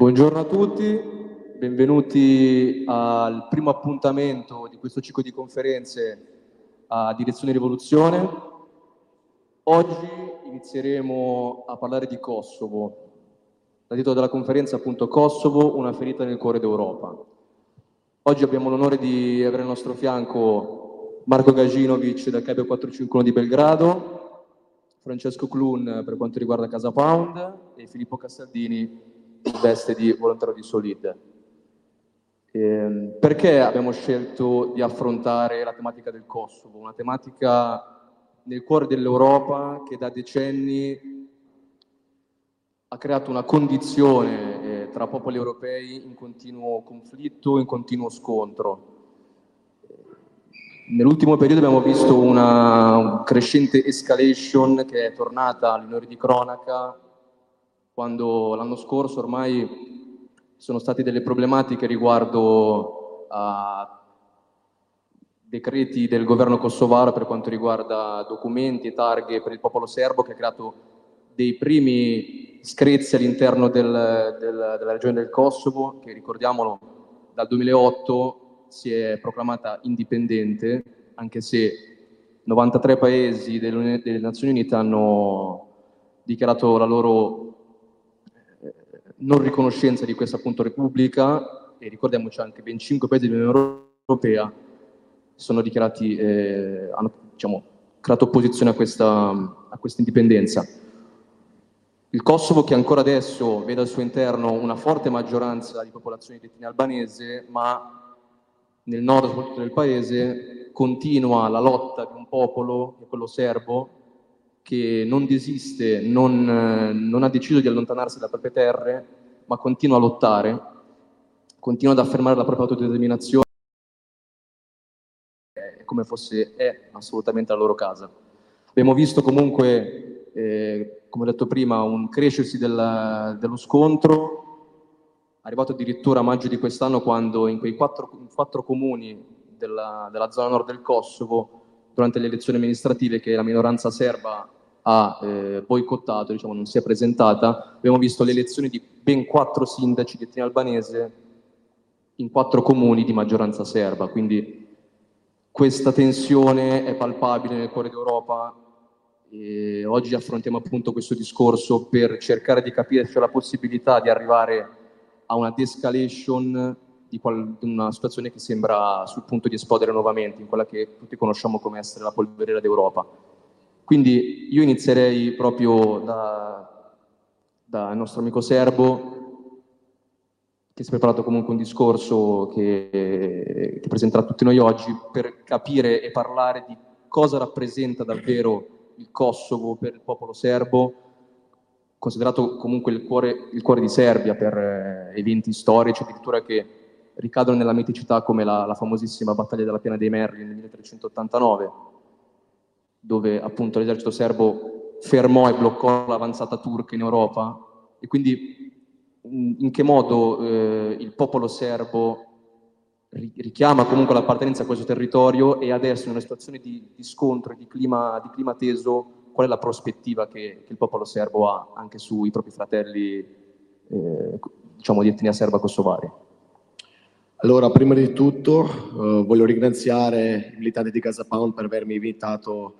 Buongiorno a tutti, benvenuti al primo appuntamento di questo ciclo di conferenze a Direzione Rivoluzione. Oggi inizieremo a parlare di Kosovo. La titolo della conferenza è appunto Kosovo, una ferita nel cuore d'Europa. Oggi abbiamo l'onore di avere al nostro fianco Marco Gaginovic del Cabio 451 di Belgrado, Francesco Clun per quanto riguarda Casa Pound e Filippo Cassaldini in veste di volontario di Solid. Eh, perché abbiamo scelto di affrontare la tematica del Kosovo? Una tematica nel cuore dell'Europa che da decenni ha creato una condizione eh, tra popoli europei in continuo conflitto, in continuo scontro. Nell'ultimo periodo abbiamo visto una crescente escalation che è tornata all'onore di cronaca quando l'anno scorso ormai sono state delle problematiche riguardo a decreti del governo kosovaro per quanto riguarda documenti e targhe per il popolo serbo che ha creato dei primi screzi all'interno del, del, della regione del Kosovo che ricordiamolo dal 2008 si è proclamata indipendente anche se 93 paesi delle, delle Nazioni Unite hanno dichiarato la loro non riconoscenza di questa appunto Repubblica, e ricordiamoci anche ben cinque paesi dell'Unione Europea sono dichiarati, eh, hanno diciamo, creato opposizione a questa, a questa indipendenza. Il Kosovo che ancora adesso vede al suo interno una forte maggioranza di popolazione di etnia albanese, ma nel nord soprattutto del paese continua la lotta di un popolo, quello serbo, che non desiste, non, non ha deciso di allontanarsi dalle proprie terre, ma continua a lottare, continua ad affermare la propria autodeterminazione come fosse è assolutamente la loro casa. Abbiamo visto comunque, eh, come ho detto prima, un crescersi del, dello scontro, arrivato addirittura a maggio di quest'anno quando in quei quattro, quattro comuni della, della, zona nord del Kosovo, durante le elezioni amministrative che la minoranza serba ha eh, boicottato, diciamo, non si è presentata, abbiamo visto le elezioni di ben quattro sindaci di etnia albanese in quattro comuni di maggioranza serba, quindi questa tensione è palpabile nel cuore d'Europa e oggi affrontiamo appunto questo discorso per cercare di capire se c'è la possibilità di arrivare a una de-escalation di, qual- una situazione che sembra sul punto di esplodere nuovamente, in quella che tutti conosciamo come essere la polverera d'Europa. Quindi io inizierei proprio dal da nostro amico serbo, che si è preparato comunque un discorso che, che presenterà tutti noi oggi, per capire e parlare di cosa rappresenta davvero il Kosovo per il popolo serbo, considerato comunque il cuore, il cuore di Serbia per eh, eventi storici, addirittura che ricadono nella miticità come la, la famosissima battaglia della Piana dei Merli nel 1389 dove appunto l'esercito serbo fermò e bloccò l'avanzata turca in Europa e quindi in che modo eh, il popolo serbo richiama comunque l'appartenenza a questo territorio e adesso in una situazione di, di scontro e di di clima, teso qual è la prospettiva che, che, il popolo serbo ha anche sui propri fratelli eh, diciamo di etnia serba kosovari? Allora, prima di tutto eh, voglio ringraziare i militanti di Casa Pound per avermi invitato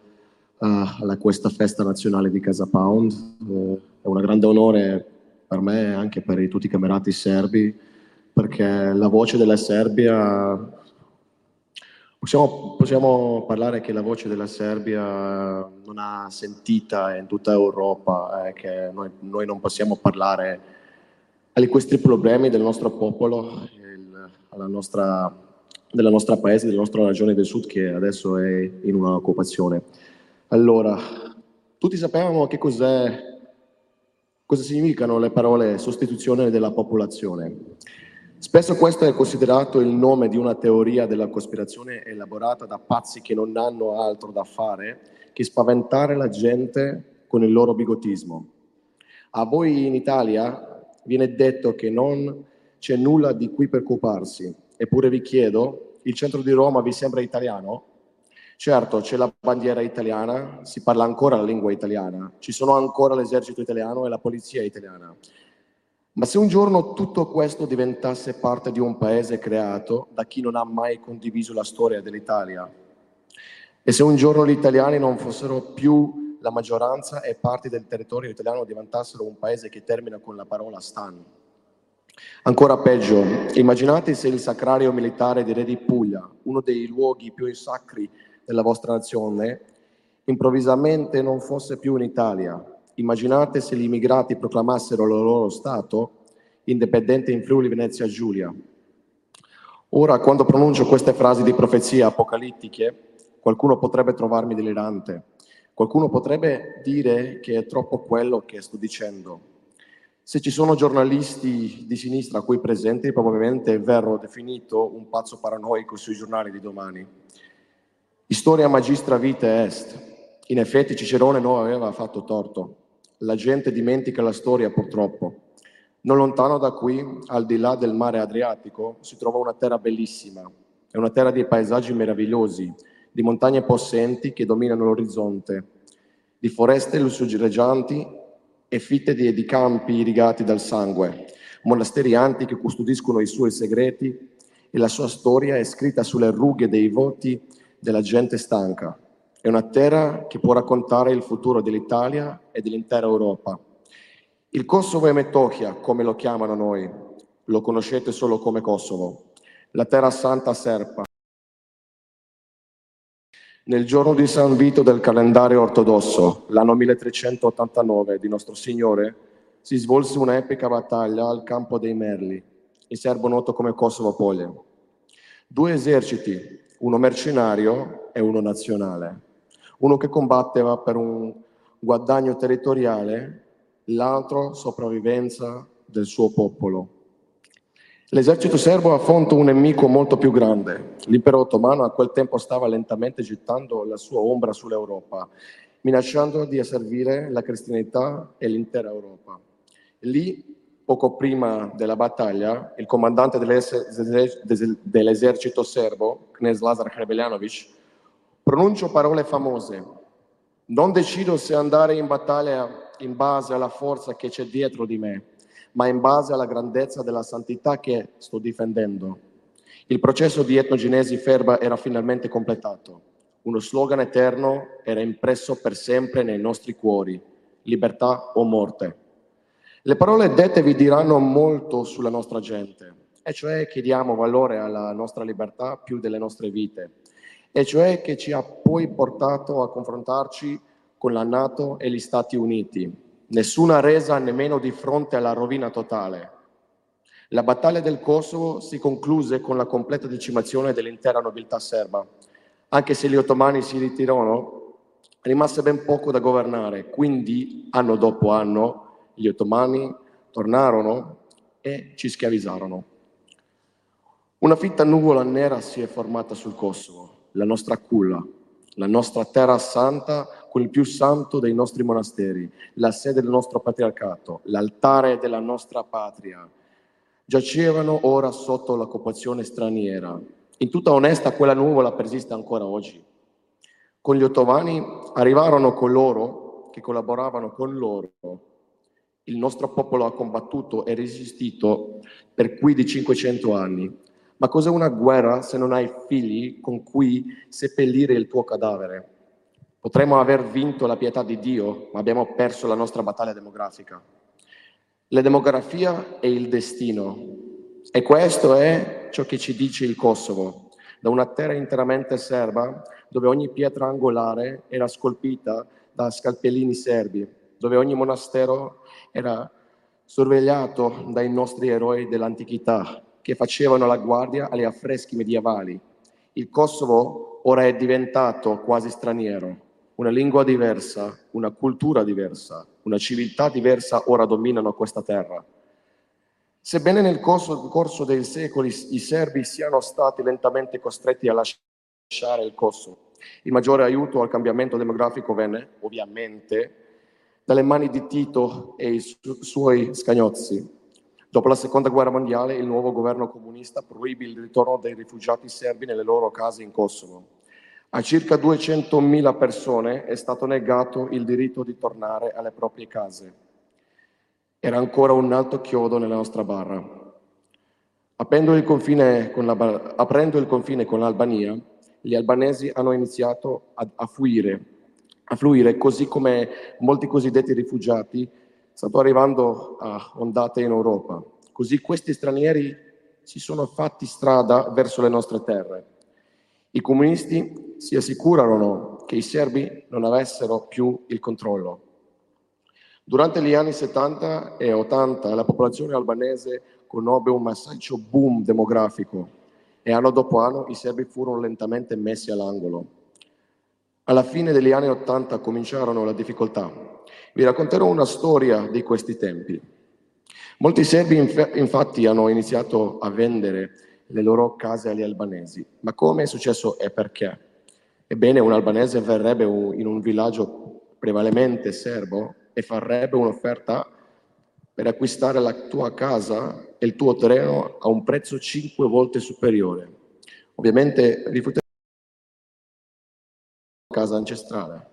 uh, a questa festa nazionale di Casa Pound. Uh, è un grande onore per me e anche per tutti i camerati serbi, perché la voce della Serbia Possiamo, possiamo, parlare che la voce della Serbia non ha sentita in tutta Europa, eh, che noi, noi, non possiamo parlare di questi problemi del nostro popolo, il, nostra, della nostra paese, della nostra regione del sud che adesso è in una occupazione. Allora, tutti sapevamo che cos'è, cosa significano le parole sostituzione della popolazione. Spesso questo è considerato il nome di una teoria della cospirazione elaborata da pazzi che non hanno altro da fare che spaventare la gente con il loro bigotismo. A voi in Italia viene detto che non c'è nulla di cui preoccuparsi, eppure vi chiedo, il centro di Roma vi sembra italiano? Certo, c'è la bandiera italiana, si parla ancora la lingua italiana, ci sono ancora l'esercito italiano e la polizia italiana. Ma se un giorno tutto questo diventasse parte di un paese creato da chi non ha mai condiviso la storia dell'Italia, e se un giorno gli italiani non fossero più la maggioranza e parti del territorio italiano diventassero un paese che termina con la parola Stan. Ancora peggio, immaginate se il sacrario militare di Re di Puglia, uno dei luoghi più sacri della vostra nazione, improvvisamente non fosse più in Italia, Immaginate se gli immigrati proclamassero il loro Stato indipendente in Friuli Venezia Giulia. Ora, quando pronuncio queste frasi di profezie apocalittiche, qualcuno potrebbe trovarmi delirante, qualcuno potrebbe dire che è troppo quello che sto dicendo. Se ci sono giornalisti di sinistra qui presenti, probabilmente verrò definito un pazzo paranoico sui giornali di domani. Storia magistra vita est. In effetti Cicerone non aveva fatto torto. La gente dimentica la storia purtroppo. Non lontano da qui, al di là del mare Adriatico, si trova una terra bellissima. È una terra di paesaggi meravigliosi, di montagne possenti che dominano l'orizzonte, di foreste lussureggianti e fitte di, di campi irrigati dal sangue, monasteri antichi che custodiscono i suoi segreti e la sua storia è scritta sulle rughe dei voti della gente stanca. È una terra che può raccontare il futuro dell'Italia e dell'intera Europa. Il Kosovo è Metochia, come lo chiamano noi, lo conoscete solo come Kosovo, la terra santa serpa. Nel giorno di San Vito del calendario ortodosso, l'anno 1389 di nostro Signore, si svolse un'epica battaglia al campo dei Merli, in serbo noto come Kosovo Pole. Due eserciti, uno mercenario e uno nazionale uno che combatteva per un guadagno territoriale, l'altro sopravvivenza del suo popolo. L'esercito serbo affronta un nemico molto più grande. L'impero ottomano a quel tempo stava lentamente gettando la sua ombra sull'Europa, minacciando di asservire la cristianità e l'intera Europa. Lì, poco prima della battaglia, il comandante dell'esercito serbo, Knez Lazar Hrebeljanovic, Pronuncio parole famose. Non decido se andare in battaglia in base alla forza che c'è dietro di me, ma in base alla grandezza della santità che sto difendendo. Il processo di etnogenesi ferba era finalmente completato. Uno slogan eterno era impresso per sempre nei nostri cuori, libertà o morte. Le parole dette vi diranno molto sulla nostra gente, e cioè che diamo valore alla nostra libertà più delle nostre vite e cioè che ci ha poi portato a confrontarci con la Nato e gli Stati Uniti. Nessuna resa nemmeno di fronte alla rovina totale. La battaglia del Kosovo si concluse con la completa decimazione dell'intera nobiltà serba. Anche se gli ottomani si ritirarono, rimase ben poco da governare, quindi anno dopo anno gli ottomani tornarono e ci schiavizzarono. Una fitta nuvola nera si è formata sul Kosovo la nostra culla, la nostra terra santa con il più santo dei nostri monasteri, la sede del nostro patriarcato, l'altare della nostra patria, giacevano ora sotto l'occupazione straniera. In tutta onesta quella nuvola persiste ancora oggi. Con gli ottomani arrivarono coloro che collaboravano con loro. Il nostro popolo ha combattuto e resistito per più di 500 anni ma cos'è una guerra se non hai figli con cui seppellire il tuo cadavere? Potremmo aver vinto la pietà di Dio, ma abbiamo perso la nostra battaglia demografica. La demografia è il destino e questo è ciò che ci dice il Kosovo, da una terra interamente serba dove ogni pietra angolare era scolpita da scalpellini serbi, dove ogni monastero era sorvegliato dai nostri eroi dell'antichità, che facevano la guardia agli affreschi medievali. Il Kosovo ora è diventato quasi straniero, una lingua diversa, una cultura diversa, una civiltà diversa ora dominano questa terra. Sebbene nel corso, corso dei secoli i serbi siano stati lentamente costretti a lasciare il Kosovo, il maggiore aiuto al cambiamento demografico venne, ovviamente, dalle mani di Tito e i su- suoi scagnozzi, Dopo la seconda guerra mondiale, il nuovo governo comunista proibì il ritorno dei rifugiati serbi nelle loro case in Kosovo. A circa 200.000 persone è stato negato il diritto di tornare alle proprie case. era ancora un alto chiodo nella nostra barra. Aprendo il confine con, la, aprendo il confine con l'Albania, gli albanesi hanno iniziato a, a, fluire, a fluire, così come molti cosiddetti rifugiati stanno arrivando a ondate in Europa. Così questi stranieri si sono fatti strada verso le nostre terre. I comunisti si assicurarono che i serbi non avessero più il controllo. Durante gli anni 70 e 80 la popolazione albanese conobbe un massiccio boom demografico e anno dopo anno i serbi furono lentamente messi all'angolo. Alla fine degli anni 80 cominciarono le difficoltà. Vi racconterò una storia di questi tempi. Molti serbi infatti hanno iniziato a vendere le loro case agli albanesi. Ma come è successo e perché? Ebbene, un albanese verrebbe in un villaggio prevalentemente serbo e farebbe un'offerta per acquistare la tua casa e il tuo terreno a un prezzo cinque volte superiore. Ovviamente rifiuterei la casa ancestrale.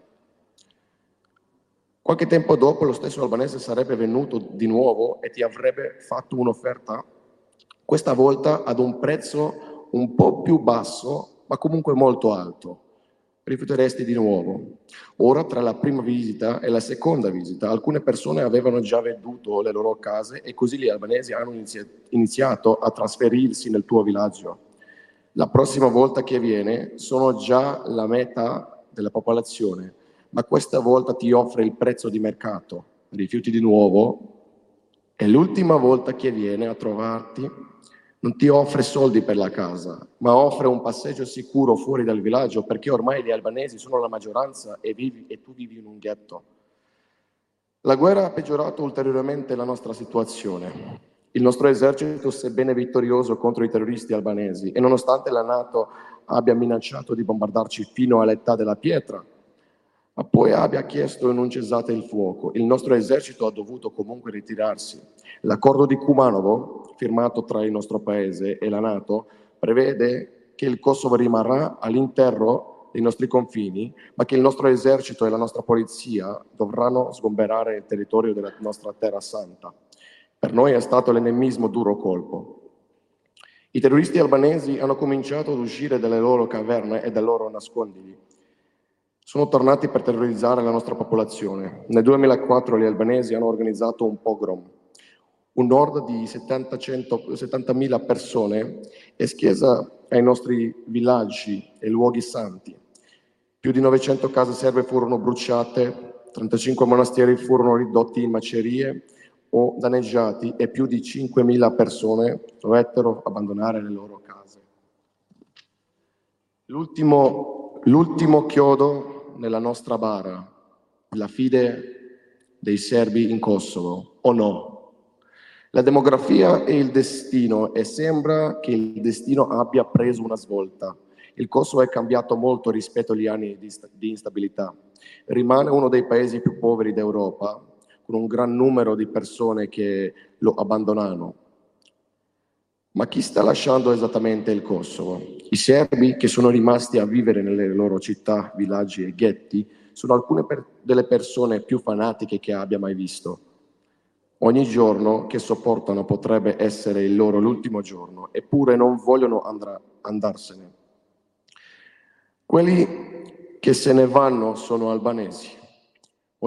Qualche tempo dopo lo stesso albanese sarebbe venuto di nuovo e ti avrebbe fatto un'offerta, questa volta ad un prezzo un po' più basso, ma comunque molto alto rifiuteresti di nuovo. Ora, tra la prima visita e la seconda visita, alcune persone avevano già venduto le loro case e così gli albanesi hanno iniziato a trasferirsi nel tuo villaggio. La prossima volta che viene sono già la metà della popolazione, ma questa volta ti offre il prezzo di mercato. Rifiuti di nuovo e l'ultima volta che viene a trovarti non ti offre soldi per la casa, ma offre un passeggio sicuro fuori dal villaggio perché ormai gli albanesi sono la maggioranza e, vivi, e tu vivi in un ghetto. La guerra ha peggiorato ulteriormente la nostra situazione. Il nostro esercito, sebbene vittorioso contro i terroristi albanesi, e nonostante la Nato abbia minacciato di bombardarci fino all'età della pietra, ma poi abbia chiesto un cessate il fuoco. Il nostro esercito ha dovuto comunque ritirarsi. L'accordo di Kumanovo, firmato tra il nostro paese e la Nato, prevede che il Kosovo rimarrà all'interno dei nostri confini, ma che il nostro esercito e la nostra polizia dovranno sgomberare il territorio della nostra terra santa. Per noi è stato l'ennemismo duro colpo. I terroristi albanesi hanno cominciato ad uscire dalle loro caverne e dai loro nascondigli sono tornati per terrorizzare la nostra popolazione. Nel 2004 gli albanesi hanno organizzato un pogrom. Un nord di 70.000 persone è schiesa ai nostri villaggi e luoghi santi. Più di 900 case serbe furono bruciate, 35 monasteri furono ridotti in macerie o danneggiati e più di 5.000 persone dovettero abbandonare le loro case. L'ultimo, l'ultimo chiodo nella nostra bara la fide dei serbi in Kosovo o no? La demografia è il destino e sembra che il destino abbia preso una svolta. Il Kosovo è cambiato molto rispetto agli anni di, di instabilità. Rimane uno dei paesi più poveri d'Europa, con un gran numero di persone che lo abbandonano. Ma chi sta lasciando esattamente il Kosovo? I serbi che sono rimasti a vivere nelle loro città, villaggi e ghetti sono alcune per delle persone più fanatiche che abbia mai visto. Ogni giorno che sopportano potrebbe essere il loro l'ultimo giorno, eppure non vogliono andra- andarsene. Quelli che se ne vanno sono albanesi.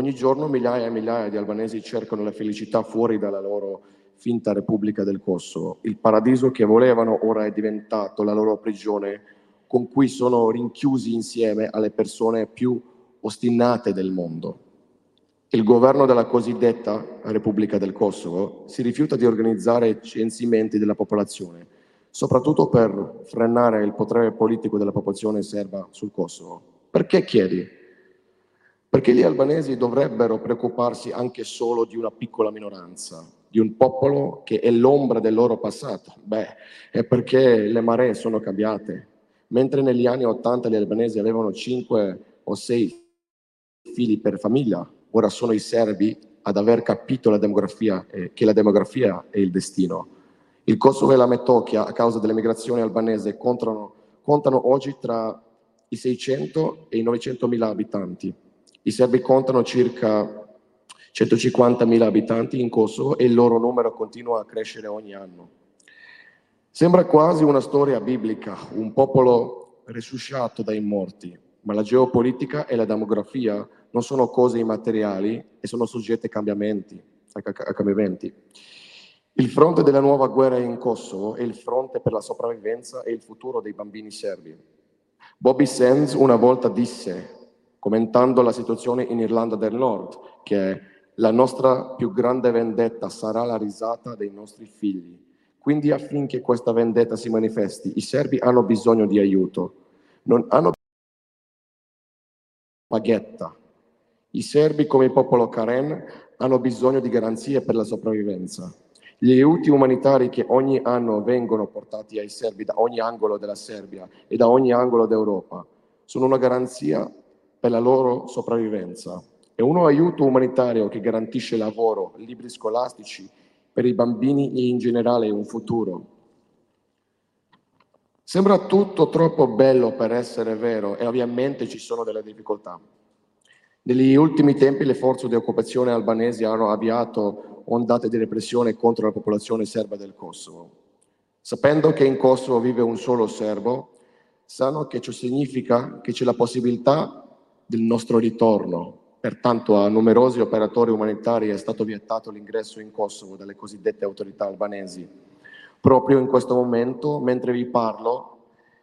Ogni giorno migliaia e migliaia di albanesi cercano la felicità fuori dalla loro finta Repubblica del Kosovo. Il paradiso che volevano ora è diventato la loro prigione con cui sono rinchiusi insieme alle persone più ostinate del mondo. Il governo della cosiddetta Repubblica del Kosovo si rifiuta di organizzare censimenti della popolazione, soprattutto per frenare il potere politico della popolazione serba sul Kosovo. Perché chiedi? Perché gli albanesi dovrebbero preoccuparsi anche solo di una piccola minoranza, di un popolo che è l'ombra del loro passato? Beh, è perché le maree sono cambiate. Mentre negli anni Ottanta gli albanesi avevano cinque o sei figli per famiglia, ora sono i serbi ad aver capito la demografia, eh, che la demografia è il destino. Il Kosovo e la Metochia, a causa dell'emigrazione albanese, contano, contano oggi tra i 600 e i 900 mila abitanti. I serbi contano circa 150.000 abitanti in Kosovo e il loro numero continua a crescere ogni anno. Sembra quasi una storia biblica, un popolo risuscitato dai morti, ma la geopolitica e la demografia non sono cose immateriali e sono soggette a cambiamenti. A cambiamenti. Il fronte della nuova guerra in Kosovo è il fronte per la sopravvivenza e il futuro dei bambini serbi. Bobby Sands una volta disse, commentando la situazione in Irlanda del Nord, che la nostra più grande vendetta sarà la risata dei nostri figli. Quindi affinché questa vendetta si manifesti, i serbi hanno bisogno di aiuto. Non hanno paghetta. I serbi, come il popolo Karen, hanno bisogno di garanzie per la sopravvivenza. Gli aiuti umanitari che ogni anno vengono portati ai serbi da ogni angolo della Serbia e da ogni angolo d'Europa sono una garanzia per la loro sopravvivenza. È un aiuto umanitario che garantisce lavoro, libri scolastici per i bambini e in generale un futuro. Sembra tutto troppo bello per essere vero e ovviamente ci sono delle difficoltà. Negli ultimi tempi le forze di occupazione albanesi hanno avviato ondate di repressione contro la popolazione serba del Kosovo. Sapendo che in Kosovo vive un solo serbo, sanno che ciò significa che c'è la possibilità del nostro ritorno. Pertanto a numerosi operatori umanitari è stato vietato l'ingresso in Kosovo dalle cosiddette autorità albanesi. Proprio in questo momento, mentre vi parlo,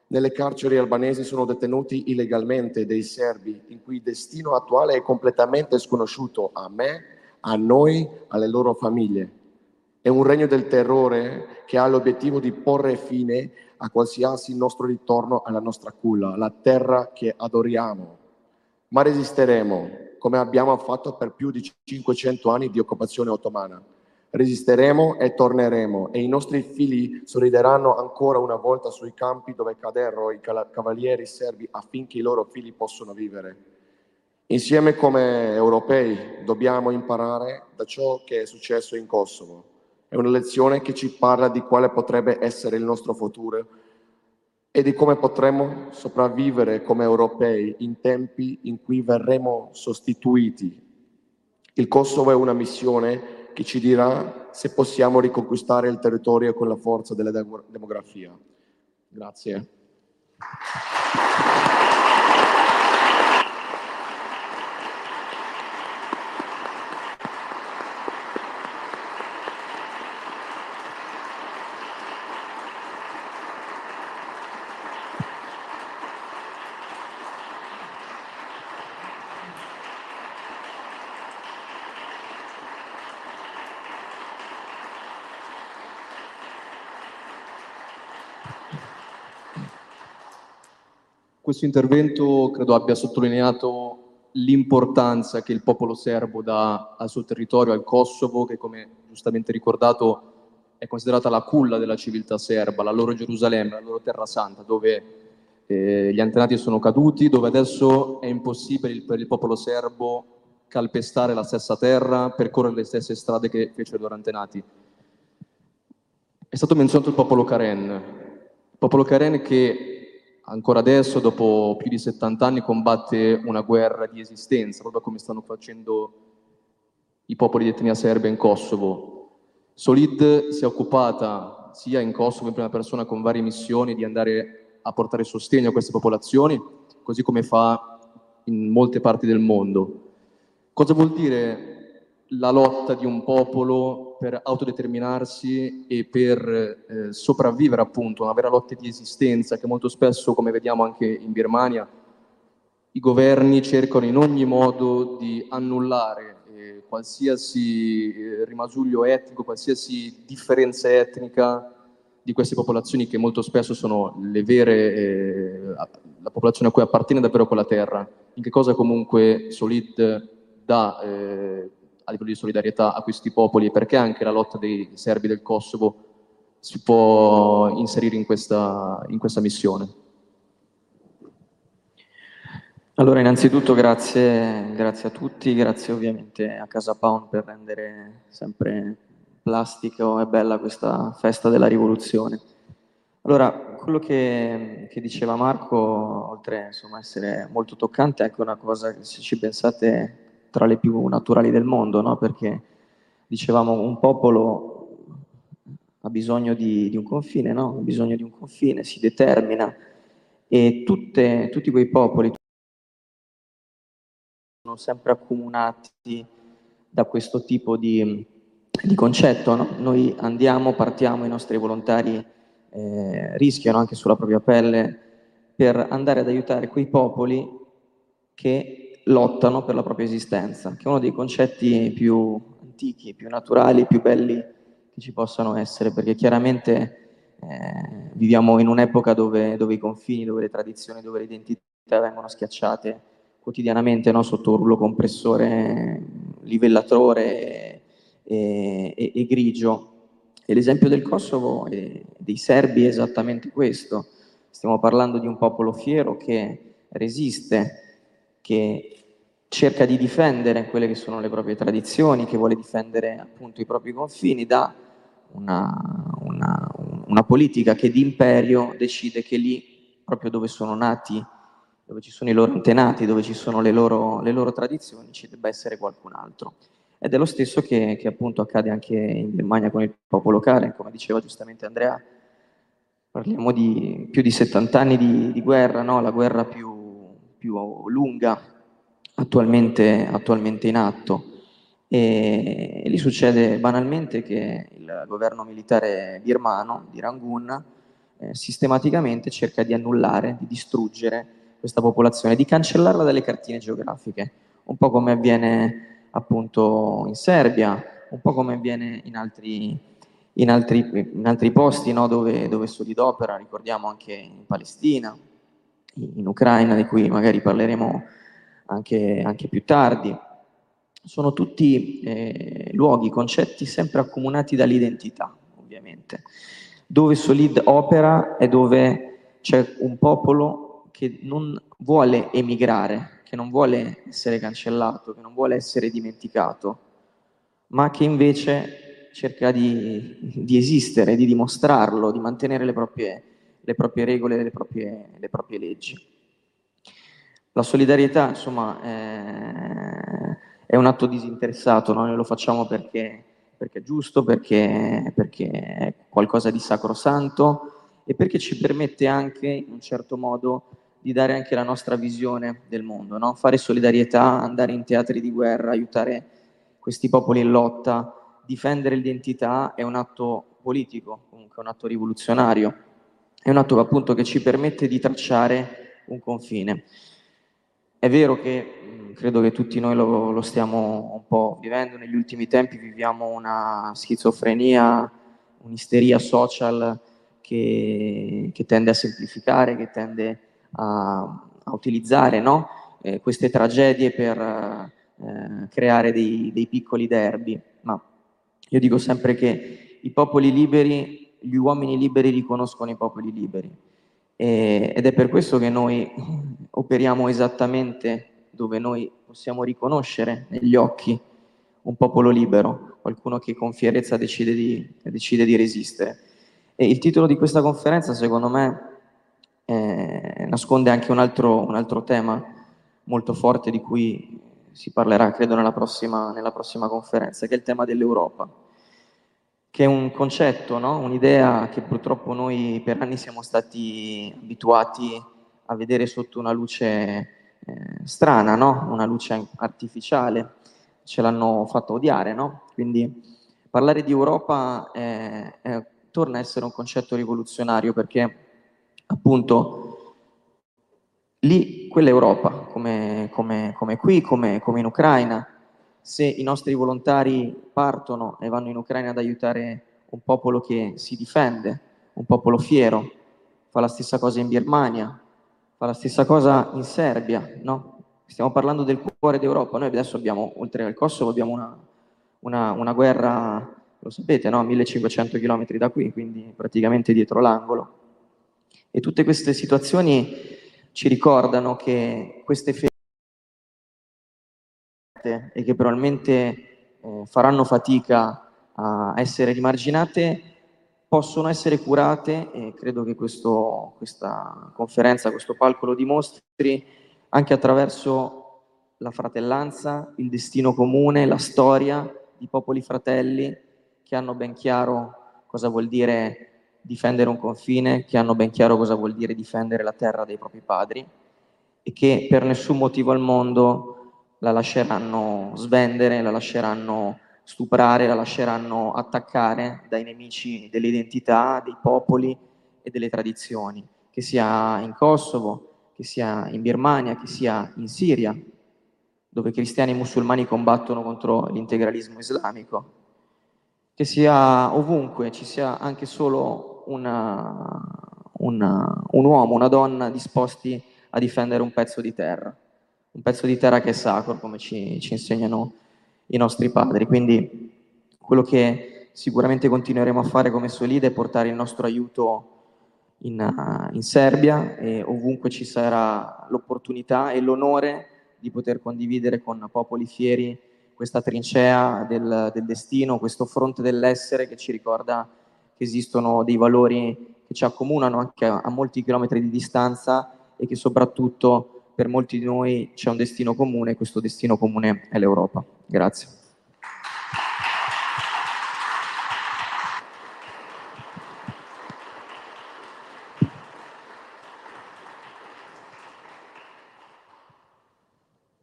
nelle carceri albanesi sono detenuti illegalmente dei serbi in cui il destino attuale è completamente sconosciuto a me, a noi, alle loro famiglie. È un regno del terrore che ha l'obiettivo di porre fine a qualsiasi nostro ritorno alla nostra culla, la terra che adoriamo. Ma resisteremo, come abbiamo fatto per più di 500 anni di occupazione ottomana. Resisteremo e torneremo e i nostri figli sorrideranno ancora una volta sui campi dove caderono i cavalieri serbi affinché i loro figli possano vivere. Insieme come europei dobbiamo imparare da ciò che è successo in Kosovo. È una lezione che ci parla di quale potrebbe essere il nostro futuro e di come potremo sopravvivere come europei in tempi in cui verremo sostituiti. Il Kosovo è una missione che ci dirà se possiamo riconquistare il territorio con la forza della demografia. Grazie. Questo intervento credo abbia sottolineato l'importanza che il popolo serbo dà al suo territorio, al Kosovo, che come giustamente ricordato è considerata la culla della civiltà serba, la loro Gerusalemme, la loro terra santa, dove eh, gli antenati sono caduti, dove adesso è impossibile per il popolo serbo calpestare la stessa terra, percorrere le stesse strade che fecero i loro antenati. È stato menzionato il popolo Karen, il popolo Karen che ancora adesso, dopo più di 70 anni, combatte una guerra di esistenza, proprio come stanno facendo i popoli di etnia serba in Kosovo. Solid si è occupata sia in Kosovo in prima persona con varie missioni di andare a portare sostegno a queste popolazioni, così come fa in molte parti del mondo. Cosa vuol dire la lotta di un popolo per autodeterminarsi e per eh, sopravvivere appunto, una vera lotta di esistenza che molto spesso, come vediamo anche in Birmania, i governi cercano in ogni modo di annullare eh, qualsiasi eh, rimasuglio etnico, qualsiasi differenza etnica di queste popolazioni che molto spesso sono le vere, eh, la popolazione a cui appartiene davvero quella terra. In che cosa comunque Solid dà eh, a livello di solidarietà a questi popoli e perché anche la lotta dei serbi del Kosovo si può inserire in questa, in questa missione. Allora, innanzitutto grazie, grazie, a tutti, grazie ovviamente a Casa Pound per rendere sempre plastico e bella questa festa della rivoluzione. Allora, quello che, che diceva Marco, oltre a essere molto toccante, è anche una cosa che se ci pensate tra le più naturali del mondo, no? perché dicevamo un popolo ha bisogno di, di un confine, no? ha bisogno di un confine, si determina e tutte, tutti quei popoli sono sempre accomunati da questo tipo di, di concetto. No? Noi andiamo, partiamo, i nostri volontari eh, rischiano anche sulla propria pelle per andare ad aiutare quei popoli che lottano per la propria esistenza, che è uno dei concetti più antichi, più naturali, più belli che ci possano essere, perché chiaramente eh, viviamo in un'epoca dove, dove, i confini, dove le tradizioni, dove le identità vengono schiacciate quotidianamente no? sotto un rullo compressore, livellatore e, e, e grigio. E l'esempio del Kosovo e dei serbi è esattamente questo. Stiamo parlando di un popolo fiero che resiste, che cerca di difendere quelle che sono le proprie tradizioni, che vuole difendere appunto i propri confini da una, una, una politica che di imperio decide che lì, proprio dove sono nati dove ci sono i loro antenati, dove ci sono le loro, le loro tradizioni, ci debba essere qualcun altro. Ed è lo stesso che, che, appunto accade anche in Germania con il popolo locale, come diceva giustamente Andrea, parliamo di più di 70 anni di, di guerra, no? la guerra più, più lunga attualmente, attualmente, in atto. E, e lì succede banalmente che il governo militare birmano di Rangoon eh, sistematicamente cerca di annullare, di distruggere questa popolazione, di cancellarla dalle cartine geografiche, un po' come avviene appunto in Serbia, un po' come avviene in altri, in altri, in altri posti no? dove, dove Solidopera, ricordiamo anche in Palestina, in Ucraina, di cui magari parleremo anche, anche più tardi. Sono tutti eh, luoghi, concetti sempre accomunati dall'identità, ovviamente. Dove Solid opera è dove c'è un popolo che non vuole emigrare, che non vuole essere cancellato, che non vuole essere dimenticato, ma che invece cerca di, di esistere, di dimostrarlo, di mantenere le proprie, le proprie regole, le proprie, le proprie leggi. La solidarietà, insomma, è, è un atto disinteressato, no? noi lo facciamo perché, perché è giusto, perché, perché, è qualcosa di sacrosanto e perché ci permette anche, in un certo modo, di dare anche la nostra visione del mondo, no? fare solidarietà, andare in teatri di guerra, aiutare questi popoli in lotta, difendere l'identità è un atto politico, comunque un atto rivoluzionario, è un atto appunto che ci permette di tracciare un confine. È vero che credo che tutti noi lo, lo stiamo un po' vivendo, negli ultimi tempi viviamo una schizofrenia, un'isteria social che, che tende a semplificare, che tende a a, a utilizzare no? eh, queste tragedie per eh, creare dei, dei, piccoli derby, ma io dico sempre che i popoli liberi, gli uomini liberi riconoscono i popoli liberi e, ed è per questo che noi operiamo esattamente dove noi possiamo riconoscere negli occhi un popolo libero, qualcuno che con fierezza decide di, decide di resistere. E il titolo di questa conferenza, secondo me, eh, nasconde anche un altro, un altro, tema molto forte di cui si parlerà, credo, nella prossima, nella prossima conferenza, che è il tema dell'Europa, che è un concetto, no? un'idea che purtroppo noi per anni siamo stati abituati a vedere sotto una luce eh, strana, no? una luce artificiale, ce l'hanno fatto odiare, no? quindi parlare di Europa è, è, torna a essere un concetto rivoluzionario perché appunto lì quella Europa, come, come, come qui, come, come in Ucraina, se i nostri volontari partono e vanno in Ucraina ad aiutare un popolo che si difende, un popolo fiero, fa la stessa cosa in Birmania, fa la stessa cosa in Serbia, no? Stiamo parlando del cuore d'Europa, noi adesso abbiamo, oltre al Kosovo, abbiamo una, una, una guerra, lo sapete, no? 1500 km da qui, quindi praticamente dietro l'angolo. E tutte queste situazioni ci ricordano che queste ferite e che probabilmente eh, faranno fatica a essere rimarginate possono essere curate e credo che questo, questa conferenza, questo palco lo dimostri anche attraverso la fratellanza, il destino comune, la storia di popoli fratelli che hanno ben chiaro cosa vuol dire difendere un confine, che hanno ben chiaro cosa vuol dire difendere la terra dei propri padri e che per nessun motivo al mondo la lasceranno svendere, la lasceranno stuprare, la lasceranno attaccare dai nemici delle identità, dei popoli e delle tradizioni, che sia in Kosovo, che sia in Birmania, che sia in Siria, dove cristiani e musulmani combattono contro l'integralismo islamico, che sia ovunque, ci sia anche solo una, una, un uomo, una donna disposti a difendere un pezzo di terra, un pezzo di terra che è sacro, come ci, ci insegnano i nostri padri. Quindi quello che sicuramente continueremo a fare come Solide è portare il nostro aiuto in, in Serbia e ovunque ci sarà l'opportunità e l'onore di poter condividere con popoli fieri questa trincea del, del destino, questo fronte dell'essere che ci ricorda che esistono dei valori che ci accomunano anche a, a molti chilometri di distanza e che soprattutto per molti di noi c'è un destino comune e questo destino comune è l'Europa. Grazie.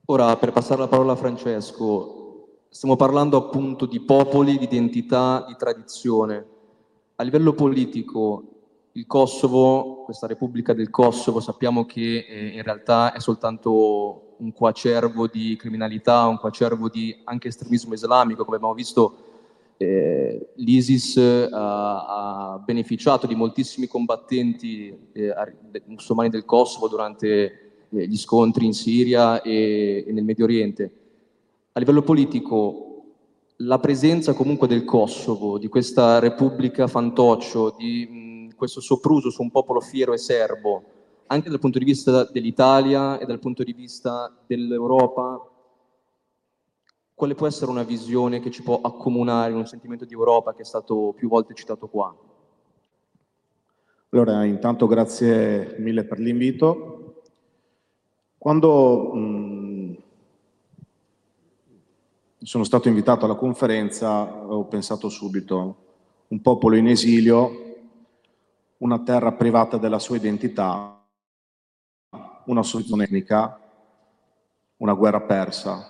Ora, per passare la parola a Francesco, stiamo parlando appunto di popoli, di identità, di tradizione. A livello politico, il Kosovo, questa Repubblica del Kosovo, sappiamo che eh, in realtà è soltanto un coacervo di criminalità, un coacervo di anche estremismo islamico, come abbiamo visto eh, l'ISIS eh, ha, beneficiato di moltissimi combattenti eh, musulmani del Kosovo durante eh, gli scontri in Siria e, e nel Medio Oriente. A livello politico, la presenza comunque del Kosovo, di questa repubblica fantoccio, di questo sopruso su un popolo fiero e serbo, anche dal punto di vista dell'Italia e dal punto di vista dell'Europa, quale può essere una visione che ci può accomunare in un sentimento di Europa che è stato più volte citato qua? Allora, intanto grazie mille per l'invito. Quando mh, sono stato invitato alla conferenza ho pensato subito un popolo in esilio, una terra privata della sua identità, una soluzione etnica, una guerra persa.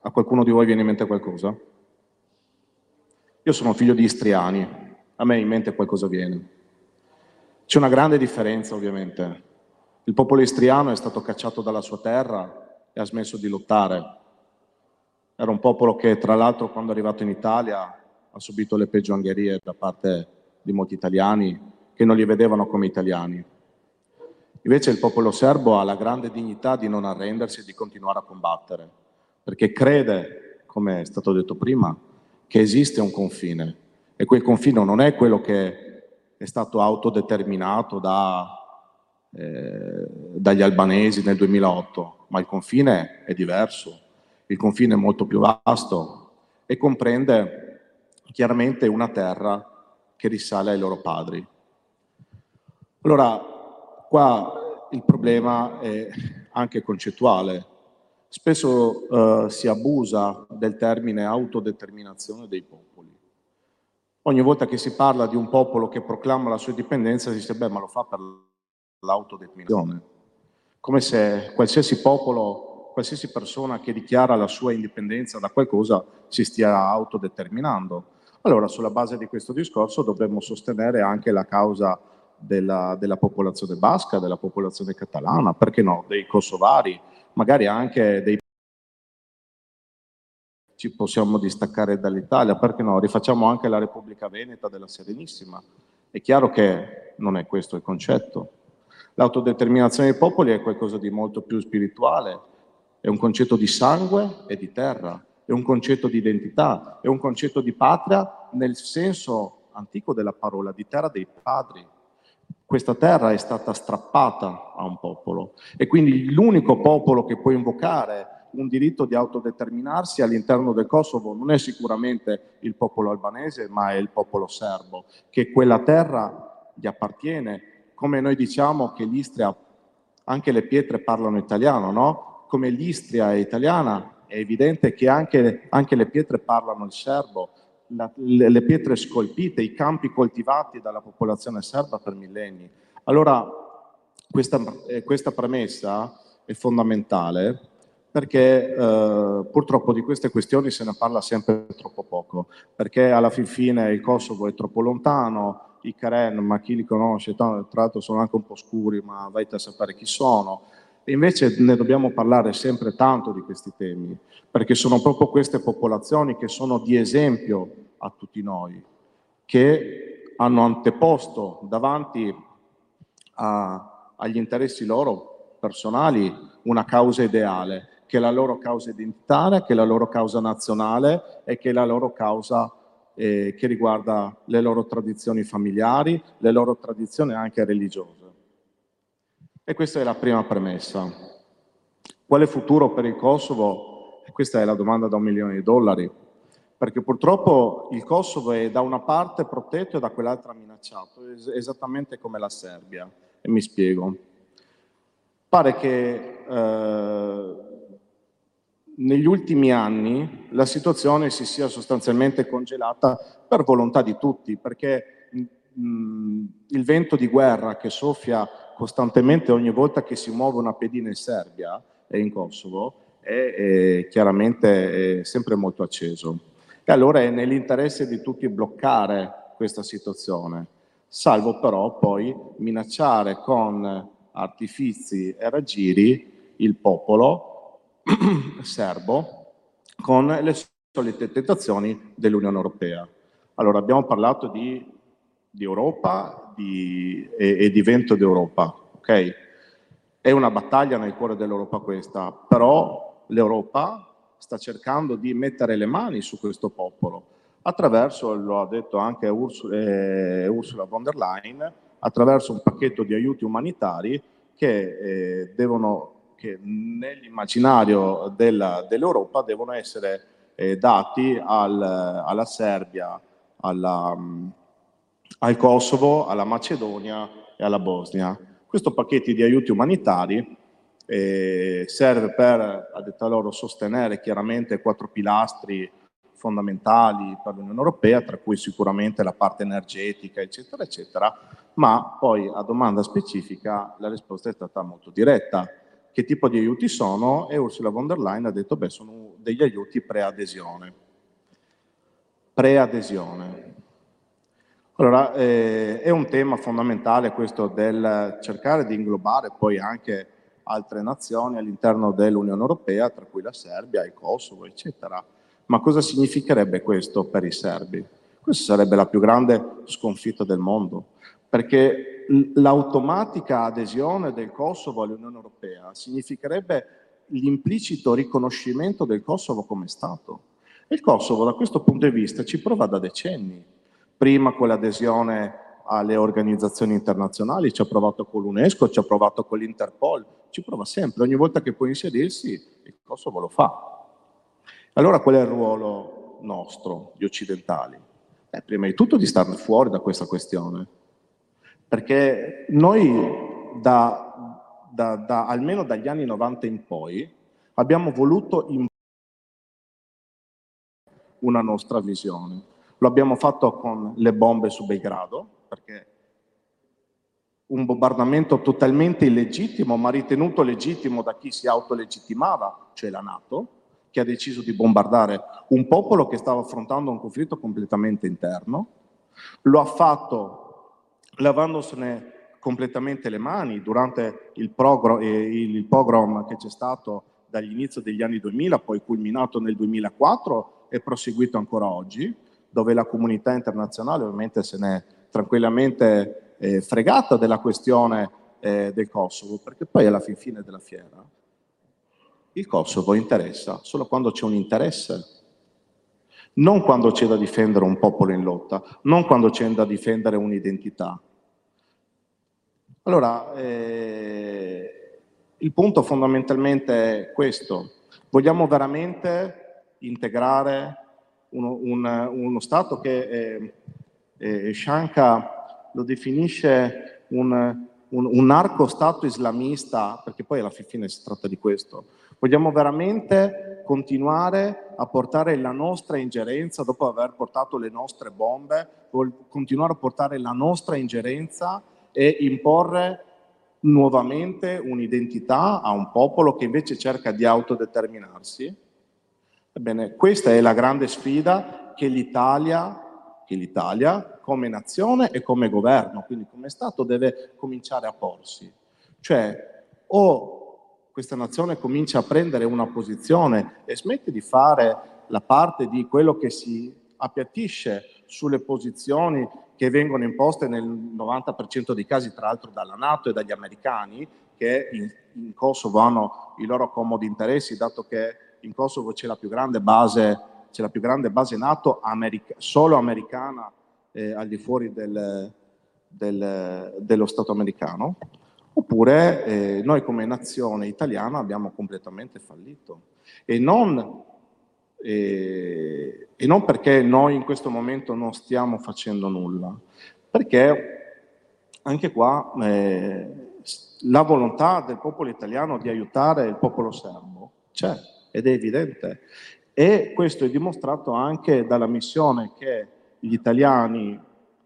A qualcuno di voi viene in mente qualcosa? Io sono figlio di istriani, a me in mente qualcosa viene. C'è una grande differenza ovviamente il popolo istriano è stato cacciato dalla sua terra e ha smesso di lottare. Era un popolo che, tra l'altro, quando è arrivato in Italia ha subito le peggio angherie da parte di molti italiani che non li vedevano come italiani. Invece il popolo serbo ha la grande dignità di non arrendersi e di continuare a combattere, perché crede, come è stato detto prima, che esiste un confine e quel confine non è quello che è stato autodeterminato da eh, dagli albanesi nel 2008, ma il confine è diverso, il confine è molto più vasto e comprende chiaramente una terra che risale ai loro padri. Allora, qua il problema è anche concettuale. Spesso eh, si abusa del termine autodeterminazione dei popoli. Ogni volta che si parla di un popolo che proclama la sua indipendenza si dice, beh, ma lo fa per l'autodeterminazione, come se qualsiasi popolo, qualsiasi persona che dichiara la sua indipendenza da qualcosa si stia autodeterminando. Allora, sulla base di questo discorso dovremmo sostenere anche la causa della, della popolazione basca, della popolazione catalana, perché no, dei kosovari, magari anche dei ci possiamo distaccare dall'Italia, perché no? Rifacciamo anche la Repubblica Veneta della Serenissima. È chiaro che non è questo il concetto. L'autodeterminazione dei popoli è qualcosa di molto più spirituale, è un concetto di sangue e di terra, è un concetto di identità, è un concetto di patria nel senso antico della parola, di terra dei padri. Questa terra è stata strappata a un popolo e quindi l'unico popolo che può invocare un diritto di autodeterminarsi all'interno del Kosovo non è sicuramente il popolo albanese, ma è il popolo serbo, che quella terra gli appartiene come noi diciamo che l'Istria, anche le pietre parlano italiano, no? come l'Istria è italiana, è evidente che anche, anche le pietre parlano il serbo, la, le, le pietre scolpite, i campi coltivati dalla popolazione serba per millenni. Allora, questa, eh, questa premessa è fondamentale perché eh, purtroppo di queste questioni se ne parla sempre troppo poco, perché alla fin fine il Kosovo è troppo lontano, i Karen, ma chi li conosce, tra l'altro sono anche un po' scuri, ma vai a sapere chi sono. E invece ne dobbiamo parlare sempre tanto di questi temi, perché sono proprio queste popolazioni che sono di esempio a tutti noi, che hanno anteposto davanti a, agli interessi loro personali una causa ideale, che è la loro causa identitaria, che è la loro causa nazionale e che è la loro causa eh, che riguarda le loro tradizioni familiari, le loro tradizioni anche religiose. E questa è la prima premessa. Quale futuro per il Kosovo? Questa è la domanda da un milione di dollari, perché purtroppo il Kosovo è da una parte protetto e da quell'altra minacciato, esattamente come la Serbia. E mi spiego. Pare che eh, negli ultimi anni la situazione si sia sostanzialmente congelata per volontà di tutti, perché mh, il vento di guerra che soffia costantemente ogni volta che si muove una pedina in Serbia e in Kosovo è, è chiaramente è sempre molto acceso. E allora è nell'interesse di tutti bloccare questa situazione, salvo però poi minacciare con artifici e raggiri il popolo serbo con le solite tentazioni dell'Unione Europea. Allora abbiamo parlato di, di Europa di, e, e, di vento d'Europa, ok? È una battaglia nel cuore dell'Europa questa, però l'Europa sta cercando di mettere le mani su questo popolo attraverso, lo ha detto anche Ursula, eh, Ursula von der Leyen, attraverso un pacchetto di aiuti umanitari che eh, devono che nell'immaginario della, dell'Europa devono essere eh, dati al, alla Serbia, alla, al Kosovo, alla Macedonia e alla Bosnia. Questo pacchetto di aiuti umanitari eh, serve per, a detta loro, sostenere chiaramente quattro pilastri fondamentali per l'Unione Europea, tra cui sicuramente la parte energetica, eccetera, eccetera, ma poi a domanda specifica la risposta è stata molto diretta che tipo di aiuti sono e Ursula von der Leyen ha detto beh sono degli aiuti preadesione. Preadesione. Allora eh, è un tema fondamentale questo del cercare di inglobare poi anche altre nazioni all'interno dell'Unione Europea, tra cui la Serbia, il Kosovo, eccetera. Ma cosa significherebbe questo per i serbi? Questa sarebbe la più grande sconfitta del mondo, perché l'automatica adesione del Kosovo all'Unione Europea significherebbe l'implicito riconoscimento del Kosovo come Stato. E il Kosovo da questo punto di vista ci prova da decenni. Prima con l'adesione alle organizzazioni internazionali, ci ha provato con l'UNESCO, ci ha provato con l'Interpol, ci prova sempre. Ogni volta che può inserirsi, il Kosovo lo fa. Allora qual è il ruolo nostro, gli occidentali? Eh, prima di tutto di stare fuori da questa questione perché noi da, da, da, almeno dagli anni 90 in poi abbiamo voluto una nostra visione. Lo abbiamo fatto con le bombe su Belgrado, perché un bombardamento totalmente illegittimo, ma ritenuto legittimo da chi si autolegittimava, cioè la Nato, che ha deciso di bombardare un popolo che stava affrontando un conflitto completamente interno. Lo ha fatto lavandosene completamente le mani durante il, progr- il pogrom che c'è stato dagli inizi degli anni 2000, poi culminato nel 2004 e proseguito ancora oggi, dove la comunità internazionale ovviamente se n'è tranquillamente eh, fregata della questione eh, del Kosovo, perché poi alla fin fine della fiera il Kosovo interessa solo quando c'è un interesse, non quando c'è da difendere un popolo in lotta, non quando c'è da difendere un'identità. Allora, eh, il punto fondamentalmente è questo. Vogliamo veramente integrare uno, un, uno Stato che eh, eh, Shanka lo definisce un, un, un narco-stato islamista, perché poi alla fine si tratta di questo, Vogliamo veramente continuare a portare la nostra ingerenza, dopo aver portato le nostre bombe, continuare a portare la nostra ingerenza e imporre nuovamente un'identità a un popolo che invece cerca di autodeterminarsi? Ebbene, questa è la grande sfida che l'Italia, che l'Italia come nazione e come governo, quindi come Stato, deve cominciare a porsi. Cioè, o questa nazione comincia a prendere una posizione e smette di fare la parte di quello che si appiattisce sulle posizioni che vengono imposte nel 90% dei casi, tra l'altro dalla Nato e dagli americani, che in, in Kosovo hanno i loro comodi interessi, dato che in Kosovo c'è la più grande base, c'è la più grande base NATO america, solo americana eh, al di fuori del, del, dello Stato americano oppure eh, noi come nazione italiana abbiamo completamente fallito. E non, eh, e non perché noi in questo momento non stiamo facendo nulla, perché anche qua eh, la volontà del popolo italiano di aiutare il popolo serbo c'è ed è evidente. E questo è dimostrato anche dalla missione che gli italiani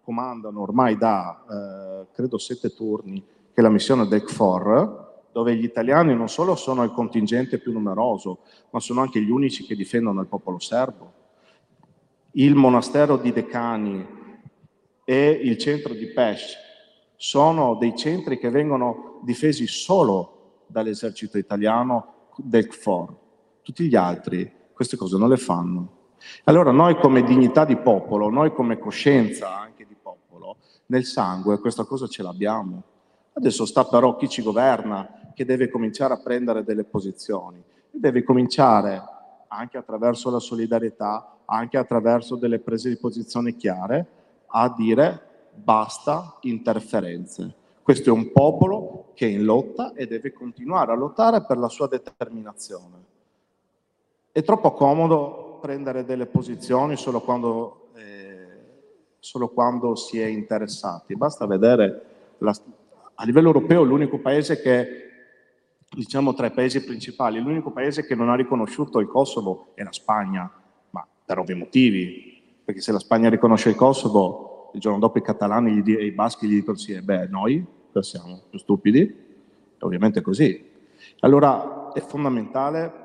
comandano ormai da, eh, credo, sette turni che è la missione del CFOR, dove gli italiani non solo sono il contingente più numeroso, ma sono anche gli unici che difendono il popolo serbo. Il monastero di Decani e il centro di Pesh sono dei centri che vengono difesi solo dall'esercito italiano del CFOR. Tutti gli altri queste cose non le fanno. Allora noi come dignità di popolo, noi come coscienza anche di popolo, nel sangue questa cosa ce l'abbiamo Adesso sta però chi ci governa che deve cominciare a prendere delle posizioni, deve cominciare anche attraverso la solidarietà, anche attraverso delle prese di posizione chiare, a dire basta interferenze. Questo è un popolo che è in lotta e deve continuare a lottare per la sua determinazione. È troppo comodo prendere delle posizioni solo quando, eh, solo quando si è interessati, basta vedere la, a livello europeo l'unico paese che, diciamo tra i paesi principali, l'unico paese che non ha riconosciuto il Kosovo è la Spagna, ma per ovvi motivi, perché se la Spagna riconosce il Kosovo, il giorno dopo i catalani e i baschi gli dicono sì, beh, noi siamo più stupidi, ovviamente così. Allora è fondamentale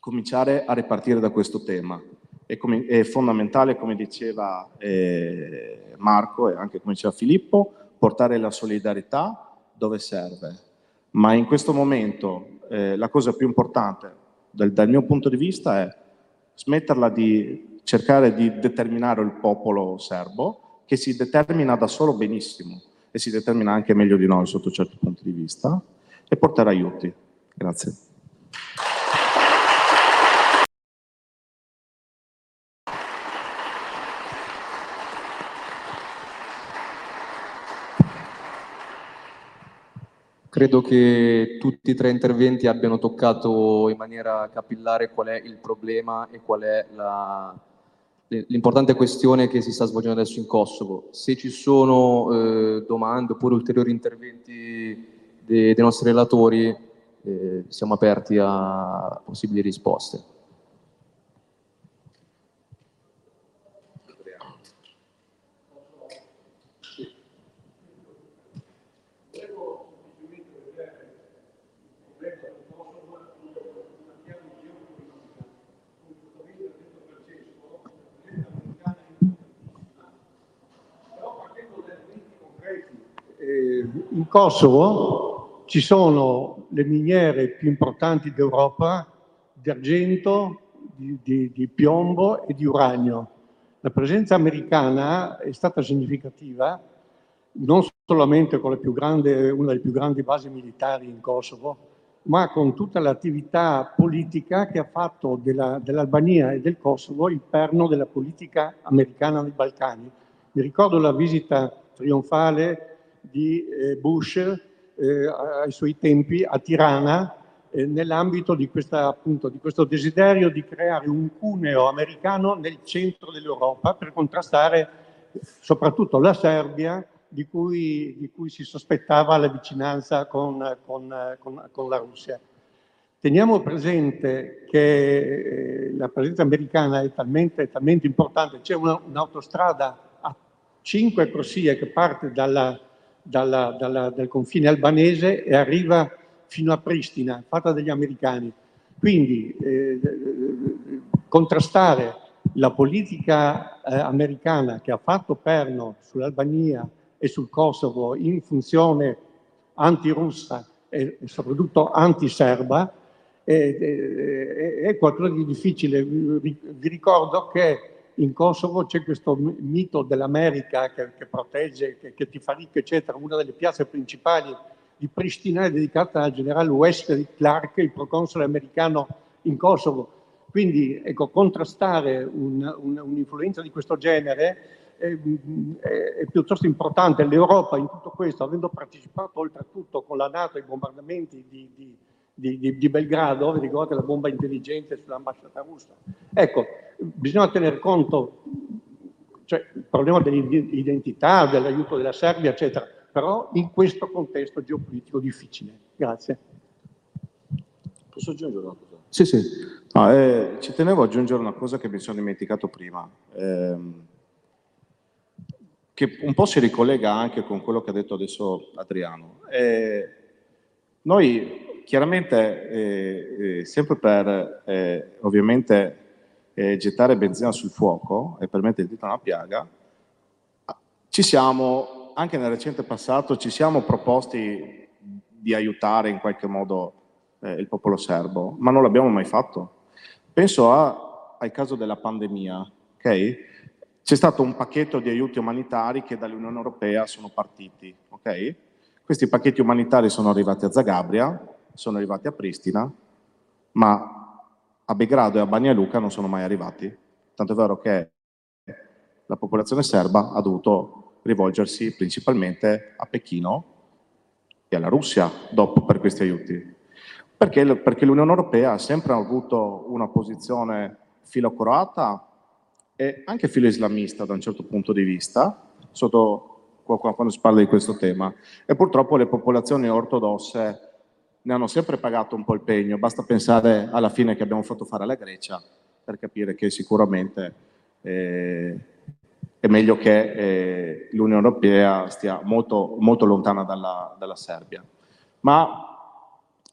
cominciare a ripartire da questo tema. È, com- è fondamentale, come diceva eh, Marco e anche come diceva Filippo, portare la solidarietà dove serve. Ma in questo momento eh, la cosa più importante dal, dal mio punto di vista è smetterla di cercare di determinare il popolo serbo, che si determina da solo benissimo e si determina anche meglio di noi sotto certi punti di vista, e portare aiuti. Grazie. Credo che tutti e tre interventi abbiano toccato in maniera capillare qual è il problema e qual è la, l'importante questione che si sta svolgendo adesso in Kosovo. Se ci sono eh, domande oppure ulteriori interventi dei, dei nostri relatori, eh, siamo aperti a possibili risposte. In Kosovo ci sono le miniere più importanti d'Europa di argento, di, di, di piombo e di uranio. La presenza americana è stata significativa non solamente con grande, una delle più grandi basi militari in Kosovo, ma con tutta l'attività politica che ha fatto della, dell'Albania e del Kosovo il perno della politica americana nei Balcani. Mi ricordo la visita trionfale di eh, Bush eh, ai suoi tempi a Tirana eh, nell'ambito di, di questo desiderio di creare un cuneo americano nel centro dell'Europa per contrastare soprattutto la Serbia di cui, di cui si sospettava la vicinanza con, con, con, con la Russia. Teniamo presente che la presenza americana è talmente, talmente importante, c'è una, un'autostrada a cinque corsie che parte dalla, dalla, dalla, dal confine albanese e arriva fino a Pristina, fatta dagli americani. Quindi eh, contrastare la politica eh, americana che ha fatto perno sull'Albania e sul Kosovo in funzione antirussa e, e soprattutto antiserba è, è, qualcosa di difficile. Vi, ricordo che in Kosovo c'è questo mito dell'America che, che protegge, che, che, ti fa ricco, eccetera. Una delle piazze principali di Pristina è dedicata al generale Wesley Clark, il proconsole americano in Kosovo. Quindi ecco, contrastare un, un, un'influenza di questo genere è, è, è, piuttosto importante. L'Europa in tutto questo, avendo partecipato oltretutto con la Nato ai bombardamenti di, di di, di, di Belgrado, vi ricordate la bomba intelligente sull'ambasciata russa? Ecco, bisogna tener conto, cioè il problema dell'identità, dell'aiuto della Serbia, eccetera, però in questo contesto geopolitico difficile. Grazie. Posso aggiungere una cosa? Sì, sì. No, eh, ci tenevo ad aggiungere una cosa che mi sono dimenticato prima, ehm, che un po' si ricollega anche con quello che ha detto adesso Adriano. Eh, noi chiaramente, eh, eh, sempre per eh, ovviamente eh, gettare benzina sul fuoco e per mettere il dito nella piaga, ci siamo, anche nel recente passato, ci siamo proposti di aiutare in qualche modo eh, il popolo serbo, ma non l'abbiamo mai fatto. Penso a, al caso della pandemia, ok? C'è stato un pacchetto di aiuti umanitari che dall'Unione Europea sono partiti, ok? Questi pacchetti umanitari sono arrivati a Zagabria, sono arrivati a Pristina, ma a Belgrado e a Banja non sono mai arrivati. Tanto è vero che la popolazione serba ha dovuto rivolgersi principalmente a Pechino e alla Russia dopo per questi aiuti. Perché, perché l'Unione Europea ha sempre avuto una posizione filo-croata e anche filo-islamista da un certo punto di vista, sotto, quando si parla di questo tema. E purtroppo le popolazioni ortodosse ne hanno sempre pagato un po' il pegno, basta pensare alla fine che abbiamo fatto fare alla Grecia per capire che sicuramente eh, è meglio che eh, l'Unione Europea stia molto, molto lontana dalla, dalla Serbia. Ma,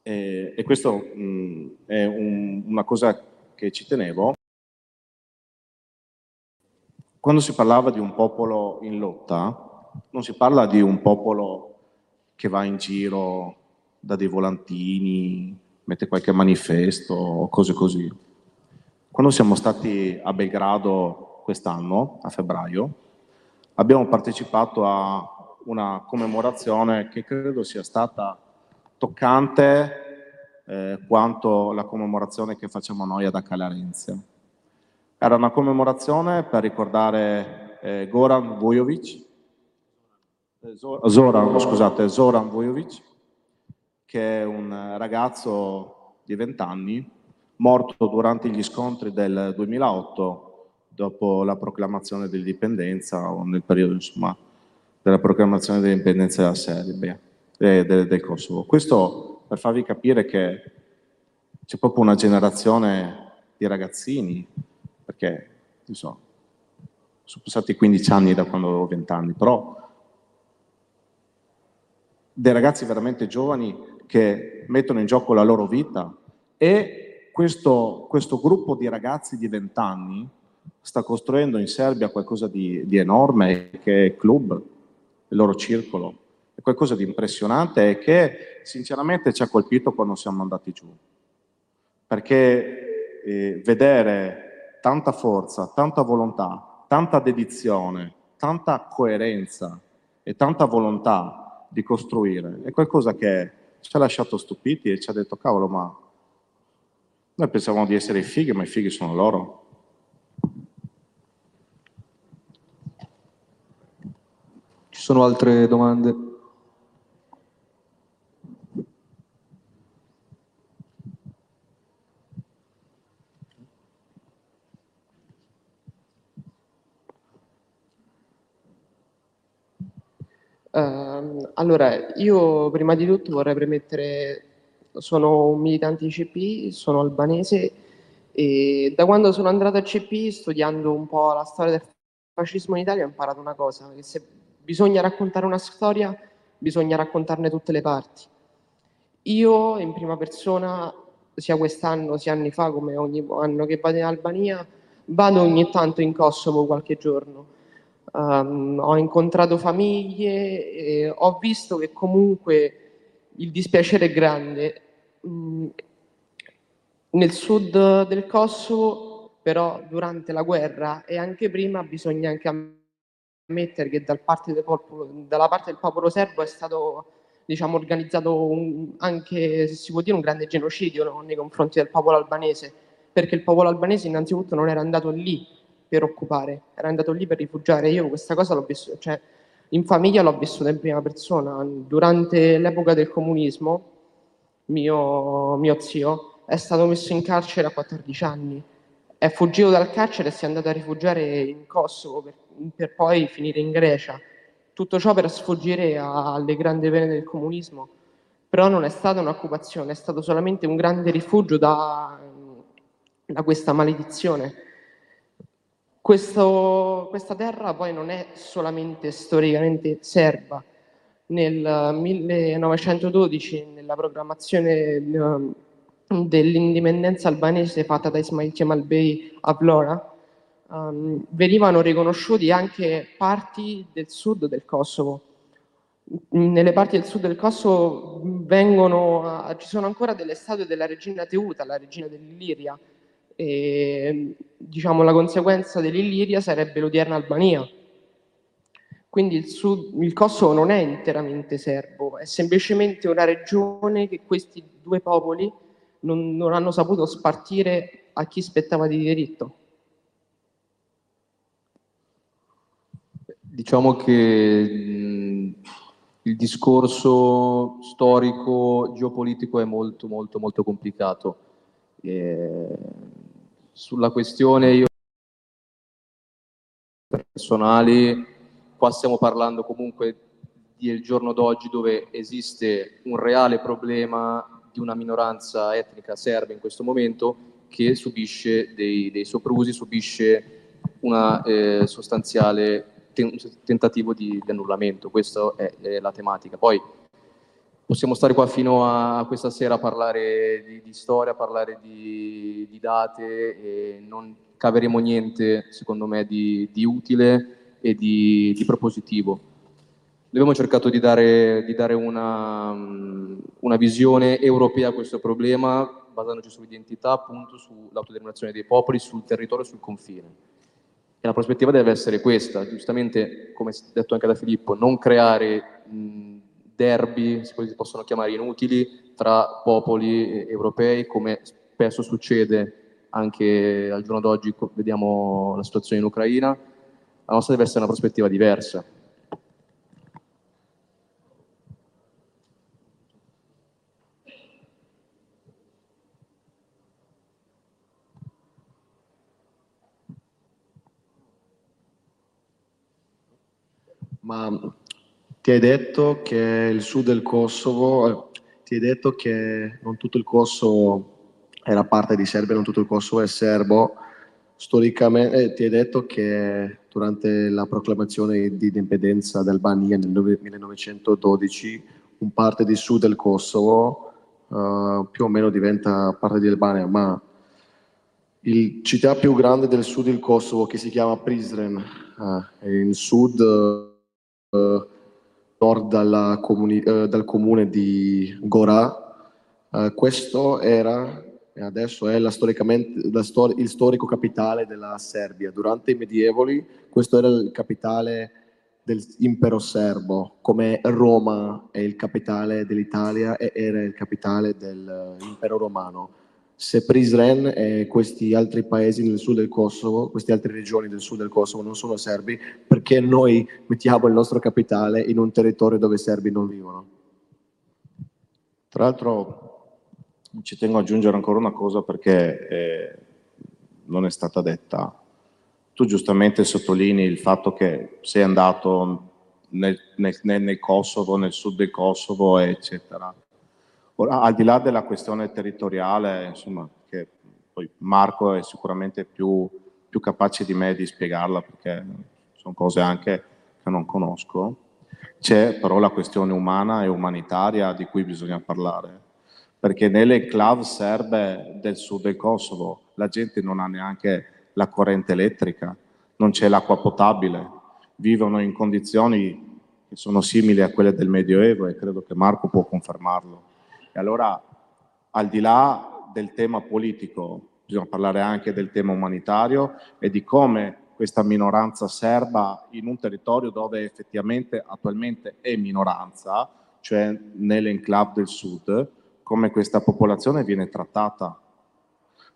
eh, e questo mh, è un, una cosa che ci tenevo, quando si parlava di un popolo in lotta, non si parla di un popolo che va in giro da dei volantini, mette qualche manifesto cose così. Quando siamo stati a Belgrado quest'anno, a febbraio, abbiamo partecipato a una commemorazione che credo sia stata toccante eh, quanto la commemorazione che facciamo noi ad Accalarenzia. Era una commemorazione per ricordare eh, Goran Vujovic, eh, Zoran, scusate, Zoran Vujovic, che è un ragazzo di 20 anni, morto durante gli scontri del 2008 dopo la proclamazione dell'indipendenza o nel periodo insomma, della proclamazione dell'indipendenza della Serbia e eh, del, del Kosovo. Questo per farvi capire che c'è proprio una generazione di ragazzini, perché so, sono passati 15 anni da quando avevo 20 anni, però dei ragazzi veramente giovani che mettono in gioco la loro vita e questo, questo gruppo di ragazzi di 20 anni sta costruendo in Serbia qualcosa di, di enorme che è Club, il loro circolo, è qualcosa di impressionante e che sinceramente ci ha colpito quando siamo andati giù. Perché eh, vedere tanta forza, tanta volontà, tanta dedizione, tanta coerenza e tanta volontà di costruire è qualcosa che ci ha lasciato stupiti e ci ha detto, cavolo, ma noi pensavamo di essere i fighi, ma i fighi sono loro. Ci sono altre domande? Uh, allora, io prima di tutto vorrei premettere sono un militante CP, sono albanese e da quando sono andato a CP, studiando un po' la storia del fascismo in Italia, ho imparato una cosa, che se bisogna raccontare una storia, bisogna raccontarne tutte le parti. Io in prima persona, sia quest'anno sia anni fa, come ogni anno che vado in Albania, vado ogni tanto in Kosovo qualche giorno. Um, ho incontrato famiglie, e ho visto che comunque il dispiacere è grande. Mm, nel sud del Kosovo, però, durante la guerra e anche prima, bisogna anche ammettere che dal parte popolo, dalla parte del popolo serbo è stato diciamo, organizzato un, anche, se si può dire, un grande genocidio no? nei confronti del popolo albanese, perché il popolo albanese innanzitutto non era andato lì per occupare, era andato lì per rifugiare. Io questa cosa l'ho vissuta, cioè in famiglia l'ho vissuta in prima persona. Durante l'epoca del comunismo, mio, mio zio è stato messo in carcere a 14 anni. È fuggito dal carcere e si è andato a rifugiare in Kosovo per, per poi finire in Grecia. Tutto ciò per sfuggire alle grandi pene del comunismo. Però non è stata un'occupazione, è stato solamente un grande rifugio da, da questa maledizione questo, questa terra poi non è solamente storicamente serba. Nel 1912, nella programmazione eh, dell'indipendenza albanese fatta da Ismail Kemal Bey a Vlora, um, venivano riconosciuti anche parti del sud del Kosovo. Nelle parti del sud del Kosovo vengono, ci sono ancora delle statue della regina Teuta, la regina dell'Illiria, e diciamo, la conseguenza dell'Illiria sarebbe l'odierna Albania. Quindi il, sud, il Kosovo non è interamente serbo, è semplicemente una regione che questi due popoli non, non hanno saputo spartire a chi spettava di diritto. Diciamo che il discorso storico, geopolitico è molto, molto, molto complicato. E sulla questione io personali, qua stiamo parlando comunque del giorno d'oggi dove esiste un reale problema di una minoranza etnica serba in questo momento che subisce dei, dei soprusi, subisce un eh, sostanziale ten- tentativo di, di annullamento, questa è, è la tematica. Poi possiamo stare qua fino a questa sera a parlare di, di storia, a parlare di, di, date e non caveremo niente, secondo me, di, di utile e di, propositivo. Noi abbiamo cercato di dare, dare una, una, visione europea a questo problema, basandoci sull'identità, appunto, sull'autodeterminazione dei popoli, sul territorio e sul confine. E la prospettiva deve essere questa, giustamente, come detto anche da Filippo, non creare mh, derby, si possono chiamare, inutili tra popoli europei, come spesso succede anche al giorno d'oggi, vediamo la situazione in Ucraina, la nostra deve essere una prospettiva diversa. Ma ti hai detto che il sud del Kosovo, eh, ti hai detto che non tutto il Kosovo era parte di Serbia, non tutto il Kosovo è serbo. Storicamente eh, ti hai detto che durante la proclamazione di indipendenza d'Albania nel 1912 un parte di sud del Kosovo uh, più o meno diventa parte di Albania, ma il città più grande del sud del Kosovo che si chiama Prizren è in sud uh, nord comuni, eh, dal comune di Gorà. Eh, questo era e adesso è la la stor- il storico capitale della Serbia. Durante i medievoli questo era il capitale dell'impero serbo, come Roma è il capitale dell'Italia e era il capitale dell'impero romano se Prizren e questi altri paesi nel sud del Kosovo, queste altre regioni del sud del Kosovo non sono serbi, perché noi mettiamo il nostro capitale in un territorio dove i serbi non vivono? Tra l'altro ci tengo ad aggiungere ancora una cosa perché eh, non è stata detta. Tu giustamente sottolinei il fatto che sei andato nel, nel, nel Kosovo, nel sud del Kosovo, eccetera Ora, al di là della questione territoriale, insomma, che poi Marco è sicuramente più, più capace di me di spiegarla perché sono cose anche che non conosco, c'è però la questione umana e umanitaria di cui bisogna parlare, perché nelle enclave serbe del sud del Kosovo la gente non ha neanche la corrente elettrica, non c'è l'acqua potabile, vivono in condizioni che sono simili a quelle del Medioevo e credo che Marco può confermarlo. E allora, al di là del tema politico, bisogna parlare anche del tema umanitario e di come questa minoranza serba in un territorio dove effettivamente attualmente è minoranza, cioè nell'enclave del sud, come questa popolazione viene trattata.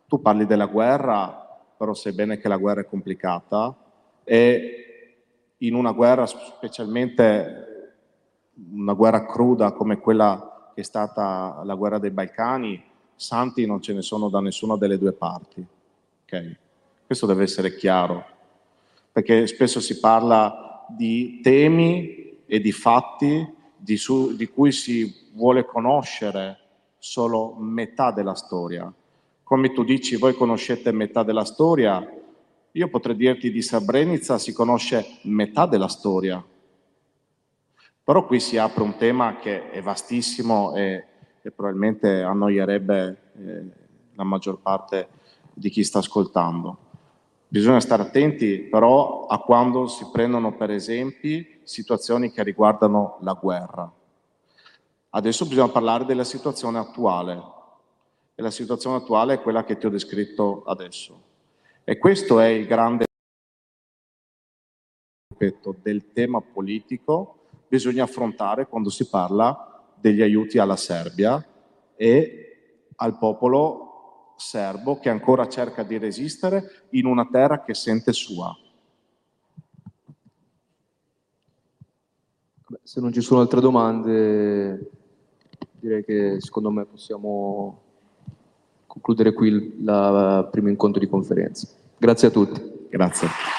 Tu parli della guerra, però sai bene che la guerra è complicata e in una guerra, specialmente una guerra cruda come quella che è stata la guerra dei Balcani, santi non ce ne sono da nessuna delle due parti. Okay? Questo deve essere chiaro perché spesso si parla di temi e di fatti di, su, di cui si vuole conoscere solo metà della storia. Come tu dici, voi conoscete metà della storia, io potrei dirti di Srebrenica si conosce metà della storia. Però qui si apre un tema che è vastissimo e, e probabilmente annoierebbe eh, la maggior parte di chi sta ascoltando. Bisogna stare attenti però a quando si prendono per esempi situazioni che riguardano la guerra. Adesso bisogna parlare della situazione attuale e la situazione attuale è quella che ti ho descritto adesso. E questo è il grande del tema politico bisogna affrontare quando si parla degli aiuti alla Serbia e al popolo serbo che ancora cerca di resistere in una terra che sente sua. Se non ci sono altre domande, direi che secondo me possiamo concludere qui il primo incontro di conferenza. Grazie a tutti. Grazie.